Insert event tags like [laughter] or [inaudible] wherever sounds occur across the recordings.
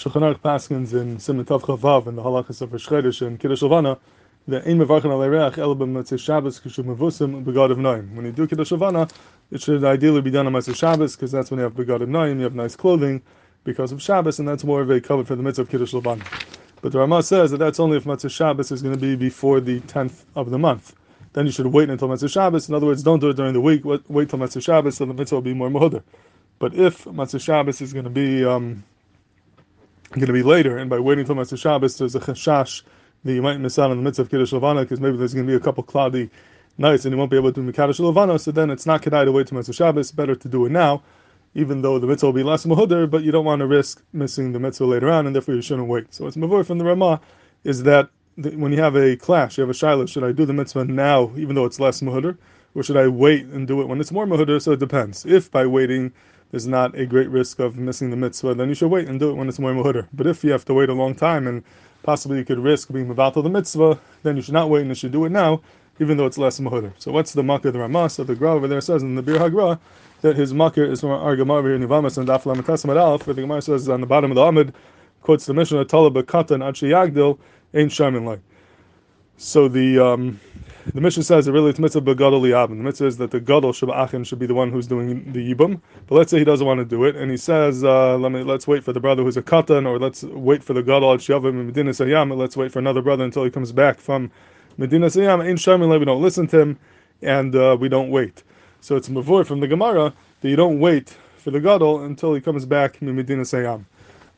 Shulchan Aruch Paskins in Simon Tav Chavav and the Halachas of Rosh Chodesh and Kiddush Levana, the Ein Mevarchen Al Ereach El B'Motzei Shabbos Kishu Mevusim Begad of Noim. When you do Kiddush Levana, it should ideally be done on Motzei Shabbos because that's when you have Begad of Noim, you have nice clothing because of Shabbos, and that's more of a cover for the mitzvah of Kiddush Levana. But the Ramah says that that's only if Motzei Shabbos is going to be before the 10th of the month. Then you should wait until Motzei Shabbos. In other words, don't do it during the week. Wait, till Motzei Shabbos, so the mitzvah will be more muhudr. But if Motzei Shabbos is going to be um, going to be later, and by waiting till Motzei Shabbos, there's a chashash that you might miss out on the mitzvah of Kiddush Levana because maybe there's going to be a couple cloudy nights and you won't be able to do Kiddush Levana. So then it's not kedai to wait till Motzei Shabbos. Better to do it now, even though the mitzvah will be less muhudr, but you don't want to risk missing the mitzvah later on, and therefore you shouldn't wait. So what's mavur from the Ramah is that when you have a clash, you have a shiloh, should I do the mitzvah now, even though it's less muhudr, or should I wait and do it when it's more muhudr? So it depends. If by waiting there's not a great risk of missing the mitzvah, then you should wait and do it when it's more muhudr. But if you have to wait a long time and possibly you could risk being mevatel the mitzvah, then you should not wait and you should do it now, even though it's less muhudr. So what's the makkah the Ramah? So the Gra over there says in the Biur HaGra that his makkah is from our Gemara here in Yevamos and Daf Lamatasim Alf, where the Gemara says on the bottom of the Amid, quotes the Mishnah, Talab Katan Achi Yagdil, Ain't Shamin like. So the um, the mission says that really it's mitzvah begadol yabim. The mitzvah is that the gadol shabachim should be the one who's doing the yibum. But let's say he doesn't want to do it, and he says, uh, "Let me let's wait for the brother who's a katan, or let's wait for the gadol at in Medina Sayam, let's wait for another brother until he comes back from Medina Sayam." Ain't shamin we don't listen to him, and uh, we don't wait. So it's mavur from the Gemara that you don't wait for the gadol until he comes back from Medina Sayam.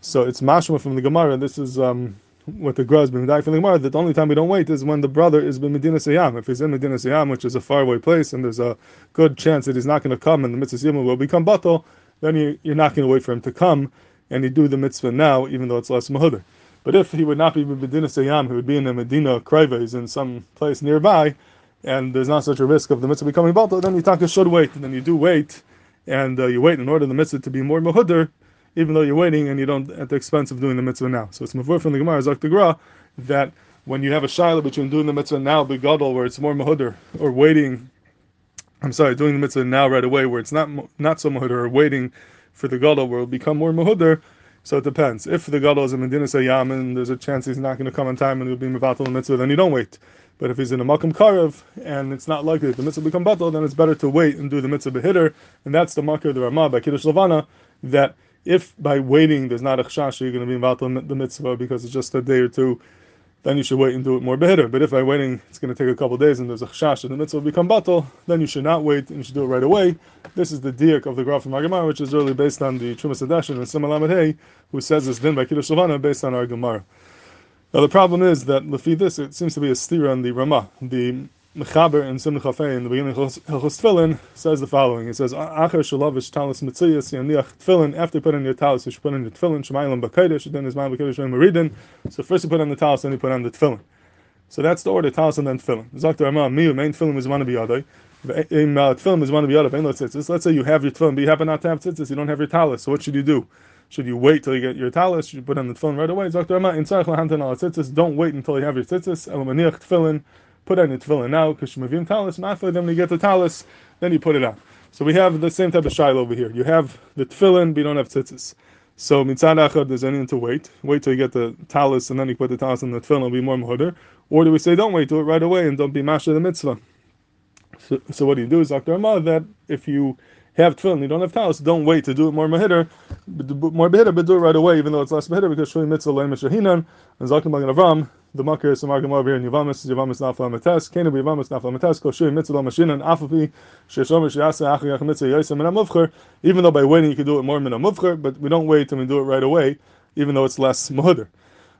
So it's mashma from the Gemara. This is. Um, what the been from the Gemara, that the only time we don't wait is when the brother is in Medina Sayam. If he's in Medina Sayam, which is a faraway place, and there's a good chance that he's not going to come and the mitzvah will become batal, then you, you're not going to wait for him to come, and you do the mitzvah now, even though it's less mahudr. But if he would not be in Medina Sayam, he would be in a Medina Kraives in some place nearby, and there's not such a risk of the mitzvah becoming batal, then you should wait, and then you do wait, and uh, you wait in order the mitzvah to be more mahudr, even though you're waiting and you don't at the expense of doing the mitzvah now. So it's mavur from the Gemara Zak Gra that when you have a shaila between doing the mitzvah now begadol where it's more mahudr or waiting, I'm sorry, doing the mitzvah now right away where it's not not so mahudr or waiting for the gadol where it'll become more mahudr. So it depends. If the gadol is a Medina Sayyam and there's a chance he's not going to come on time and he'll be mevatel the mitzvah, then you don't wait. But if he's in a Malkum Karev and it's not likely that the mitzvah become batal, then it's better to wait and do the mitzvah behitter. And that's the marker of the Ramah by Kiddush Levana that if by waiting there's not a chashash you're going to be involved in the mitzvah because it's just a day or two, then you should wait and do it more better. But if by waiting it's going to take a couple days and there's a chashash and the mitzvah will become batal, then you should not wait and you should do it right away. This is the diak of the Graf from Gemara, which is really based on the Terumas HaDeshen and Simon Hey, who says this din by Kiddush Levana based on our Gemara. Now the problem is that lefi this it seems to be a steer on the Ramah. The Mechaber in Simon Chafei in the beginning of Hilchos Tefillin says the following. It says, "Acher shalavish talis mitziyas yaniach tefillin." After you put on your talis, you should put on your tefillin. Shemayim b'kodesh. Then is ma'am b'kodesh meridin. So first you put on the talis, then you put on the tefillin. So that's the order: talis and then tefillin. Zakter Ramah miu main tefillin is one to be yadai. In tefillin is one to be other. Let's say let's say you have your tefillin, but you happen not to have tzitzis. You don't have your talis. So what should you do? Should you wait till you get your talis? Should you put on the tefillin right away? Zakter Ramah in tzarich lahantan al tzitzis. Don't wait until you have your tzitzis. Elamaniach tefillin put on your tefillin now, because Shemavim talis, and them you get the talis, then you put it on. So we have the same type of shiloh over here. You have the tefillin, but you don't have tzitzis. So mitzad achad, there's anything to wait. Wait till you get the talis, and then you put the talis in the tefillin, it'll be more muhudr. Or do we say, don't wait, do it right away, and don't be masher the mitzvah? So, so what do you do is, Dr. Amah, that if you have tefillin, you don't have talis, don't wait to do it more mahidr, more but do it right away, even though it's less behitter, because shuli mitzvah leim shahinan, and Magen Avram, the makar is argument over here in Yavamis, Yavamis nafla mates, Kena be Yavamis nafla mates, Kol shui mitzvah mashinan, afapi, sheshom sheyasa achri ach mitzvah yosem min amuvcher, even though by waiting you can do it more min amuvcher, but we don't wait and we do it right away, even though it's less muhudr.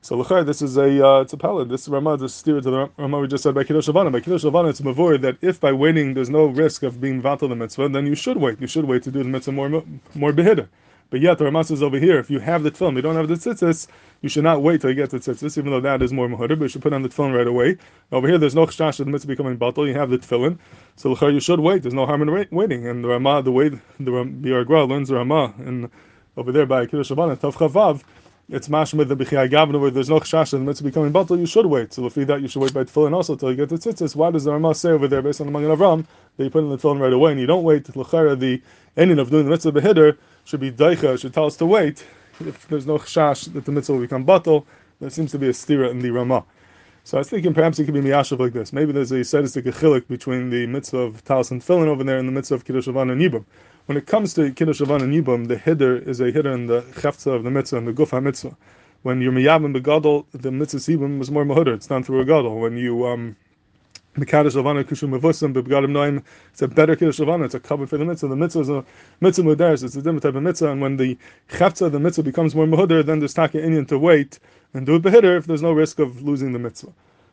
So l'char, this is a uh, it's a palad. This Ramah is steer to the Ramah we just said by Kiddush Levana. By Kiddush Levana, it's mavor that if by waiting there's no risk of being vatal the mitzvah, then you should wait. You should wait to do the mitzvah more more behida. But yet the Ramah says over here, if you have the tefillin, you don't have the tzitzis, you should not wait till you get the tzitzis, even though that is more muhudr, but you should put on the tefillin right away. Over here, there's no chashash of the mitzvah becoming batal. You have the tefillin, so you should wait. There's no harm in waiting. And the Ramah, the way the Biur HaGra learns the Ramah, and over there by Kiddush Levana, Tav Chavav, it's mashma the b'chiyah gavna where there's no chashash and the mitzvah becoming batal, you should wait. So if you that you should wait by tefillin also till you get the tzitzis. Why does the Ramah say over there based on the Magen Avram that you put in the tefillin right away and you don't wait? L'chara the ending of doing the mitzvah behidr should be daicha should tell us to wait, if there's no chash that the mitzvah will become batal, there seems to be a stira in the Ramah. So I was thinking perhaps it could be miyashav like this. Maybe there's a sadistic chilik between the mitzvah of talis and tefillin over there and the mitzvah of kiddush and yibum. When it comes to kiddush and yibum, the hidder is a hidder in the chefza of the mitzvah and the gufa mitzvah. When you're miyabim begadol, the mitzvah sibum was more mahudder. It's done through a gadol. When you um, Mekadosh Lavana Kushum Mevusim B'Begadim Noim. It's a better Kiddush Lavana. It's a cover for the mitzvah. The mitzvah is a mitzvah mudaris. It's a different type of mitzvah. And when the chefza the mitzvah becomes more muhudder, then there's taka Indian to wait and do it behitter if there's no risk of losing the mitzvah.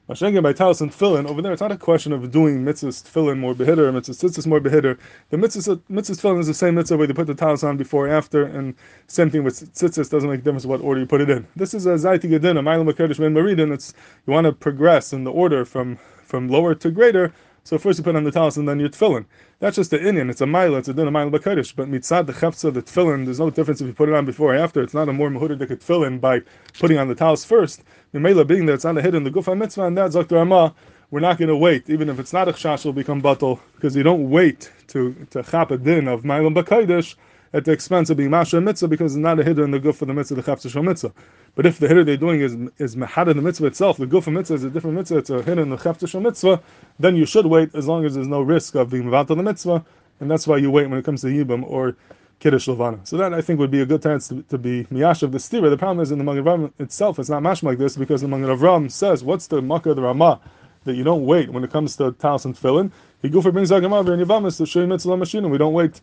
By talis and tefillin, over there it's not a question of doing mitzvahs tefillin more behitter, mitzvahs tzitzis more behitter. The mitzvahs, mitzvahs tefillin is the same mitzvah where you put the talis on before or after, and same thing with tzitzis, doesn't make a difference what order you put it in. This is a zayti gedin, a mailam HaKadosh ben maridin, it's, you want to progress in the order from, from lower to greater, so first you put on the talis and then your tefillin. That's just the Indian. It's a mile. It's a din a mile b'kodesh. But mitzad the chefza the tefillin. There's no difference if you put it on before or after. It's not a more mehudah dik tefillin by putting on the talis first. Mimela being that it's on the hidden the gufa mitzvah and that's Dr. Amma. We're not going to wait, even if it's not a chash, will become batal because you don't wait to to chap a din of mile b'kodesh at the expense of being masha mitzvah because it's not a hidden in the guf of the mitzvah, the chafza mitzvah. But if the hidden they're doing is is mahad the mitzvah itself, the guf of mitzvah is a different mitzvah, it's a hidden in the chafza mitzvah, then you should wait as long as there's no risk of being mavata the mitzvah, and that's why you wait when it comes to yibam or kiddush levana. So that I think would be a good chance to, to be miyash of the stira. The problem is in the Magen Avram itself, it's not mash like this because the Magen Avram says, what's the makkah the Ramah? That you don't wait when it comes to talis and tefillin. He go for brings Agamav and Yavamis to show mitzvah machine, and we don't wait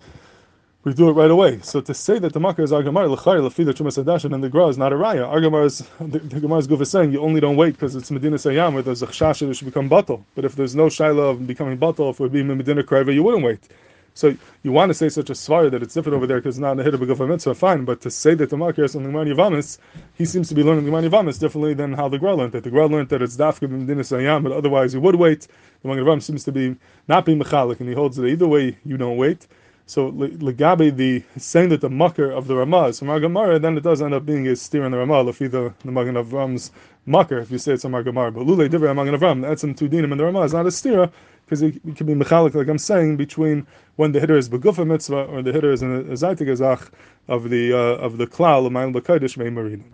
we do it right away. So to say that the makkah is Argamar, Lechari, Lefida, Chumas Hadashin, and the Gra is not a Raya. Argamar is, [laughs] the, the Gemara is good saying you only don't wait because it's Medina Sayyam where there's a chash that it should become batal. But if there's no shaila of becoming batal, if it would be Medina you wouldn't wait. So you want to say such a svara that it's different over there because it's not in the hit of a Mitzvah, fine. But to say that the makkah is something Gemara Yavamis, he seems to be learning the Gemara Yavamis differently than how the Gra learned it. The Gra learned that it's Dafka Medina Sayyam, but otherwise you would wait. The Gemara seems to be not being Mechalik, and he holds that either way you don't wait. So legabe the saying that the mucker of the Ramah is from Argamara, then it does end up being a steer in the Ramah, lefi the the Magen Avram's mucker, if you say it's a Argamara. But lule divrei Magen Avram, that's some two dinim in the Ramah not a steer because it, it, can be mechalik, like I'm saying, between when the hitter is begufa mitzvah or the hitter is in a of the uh, of the klal of ma'il b'kodesh me'im